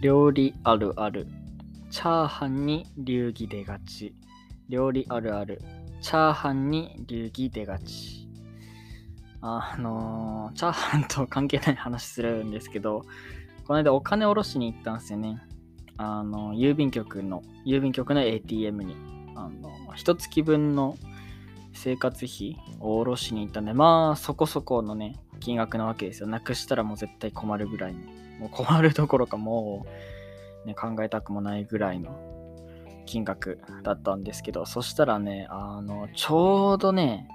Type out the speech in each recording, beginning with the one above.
料理あるある。チャーハンに流儀出がち。料理あるある。チャーハンに流儀出がち。あのー、チャーハンと関係ない話するんですけど、この間お金下ろしに行ったんですよね。あの、郵便局の、郵便局の ATM に、あの、一月分の生活費を下ろしに行ったんで、まあ、そこそこのね、金額なわけですよ。なくしたらもう絶対困るぐらいの。もう困るどころかもう、ね、考えたくもないぐらいの金額だったんですけど、そしたらね、あの、ちょうどね、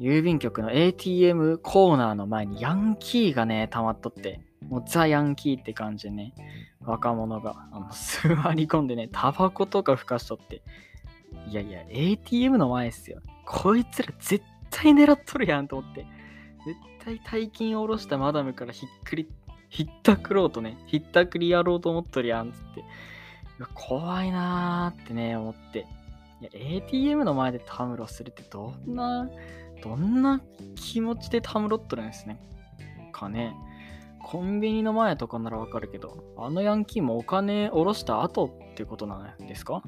郵便局の ATM コーナーの前にヤンキーがね、溜まっとって、もうザ・ヤンキーって感じでね、若者があの 座り込んでね、タバコとかふかしとって、いやいや、ATM の前っすよ。こいつら絶対狙っとるやんと思って、絶対大金を下ろしたマダムからひっくり、ひったくろうとね、ひったくりやろうと思っとるやんつって、怖いなーってね、思って。いや、ATM の前でタムロするってどんな、どんな気持ちでタムロっとるんですね。かね。コンビニの前とかならわかるけど、あのヤンキーもお金下ろした後ってことなんですか？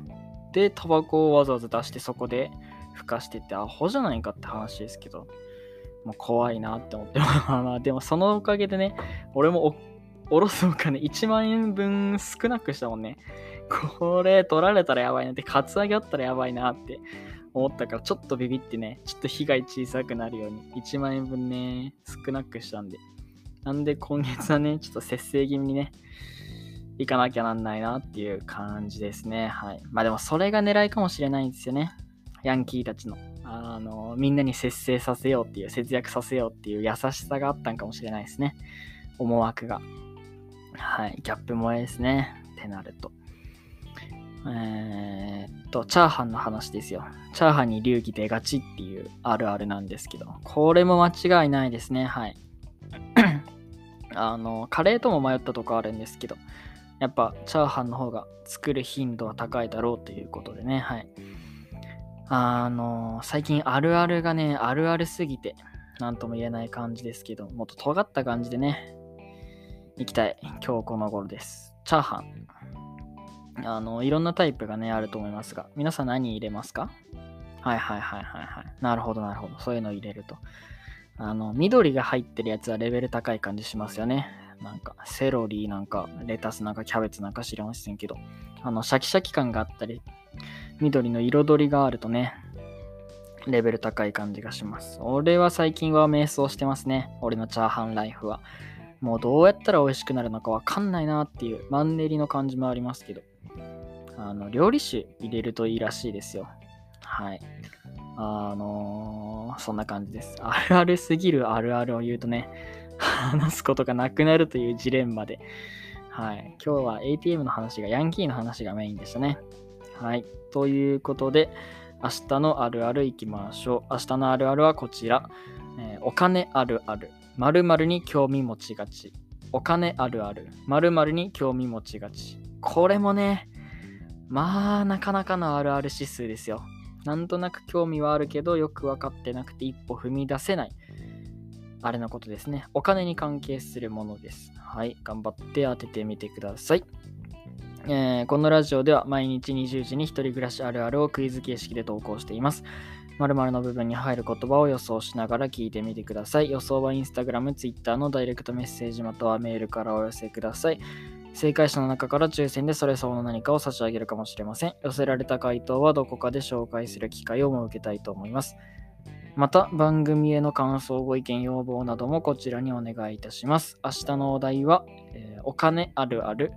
で、タバコをわざわざ出してそこでふかしてってアホじゃないかって話ですけど、もう怖いなって思って、まあでもそのおかげでね、俺も下ろすお金1万円分少なくしたもんね。これ取られたらやばいなって、カツアゲあったらやばいなって思ったから、ちょっとビビってね、ちょっと被害小さくなるように、1万円分ね、少なくしたんで。なんで今月はね、ちょっと節制気味にね、行かなきゃなんないなっていう感じですね。はい。まあでもそれが狙いかもしれないんですよね。ヤンキーたちの。あの、みんなに節制させようっていう、節約させようっていう優しさがあったんかもしれないですね。思惑が。はい。ギャップ萌えですね。ってなると。えー、っと、チャーハンの話ですよ。チャーハンに流儀出がちっていうあるあるなんですけど、これも間違いないですね。はい。あの、カレーとも迷ったとこあるんですけど、やっぱチャーハンの方が作る頻度は高いだろうということでね、はい。あの、最近あるあるがね、あるあるすぎて、なんとも言えない感じですけど、もっと尖った感じでね、行きたい。今日この頃です。チャーハン。あの、いろんなタイプがね、あると思いますが、皆さん何入れますか？はいはいはいはいはい。なるほどなるほど。そういうの入れると。あの、緑が入ってるやつはレベル高い感じしますよね。なんか、セロリなんか、レタスなんか、キャベツなんか知りませんけど、あの、シャキシャキ感があったり、緑の彩りがあるとね、レベル高い感じがします。俺は最近は瞑想してますね。俺のチャーハンライフは。もうどうやったら美味しくなるのかわかんないなっていうマンネリの感じもありますけど、あの、料理酒入れるといいらしいですよ。はい。あのー、そんな感じです。あるあるすぎるあるあるを言うとね、話すことがなくなるというジレンマで、はい。今日は ATM の話が、ヤンキーの話がメインでしたね。はい。ということで、明日のあるあるいきましょう。明日のあるあるはこちら。えー、お金あるある。〇〇に興味持ちがち。お金あるある。〇〇に興味持ちがち。これもね、まあ、なかなかのあるある指数ですよ。なんとなく興味はあるけど、よく分かってなくて一歩踏み出せない。あれのことですね。お金に関係するものです。はい。頑張って当ててみてください。えー、このラジオでは毎日20時に一人暮らしあるあるをクイズ形式で投稿しています。〇〇の部分に入る言葉を予想しながら聞いてみてください。予想は Instagram、Twitter のダイレクトメッセージまたはメールからお寄せください。正解者の中から抽選でそれ相応の何かを差し上げるかもしれません。寄せられた回答はどこかで紹介する機会を設けたいと思います。また、番組への感想、ご意見、要望などもこちらにお願いいたします。明日のお題は、えー、お金あるある、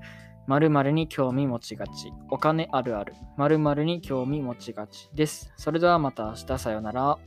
〇〇に興味持ちがち、お金あるある、〇〇に興味持ちがちです。それではまた明日さようなら。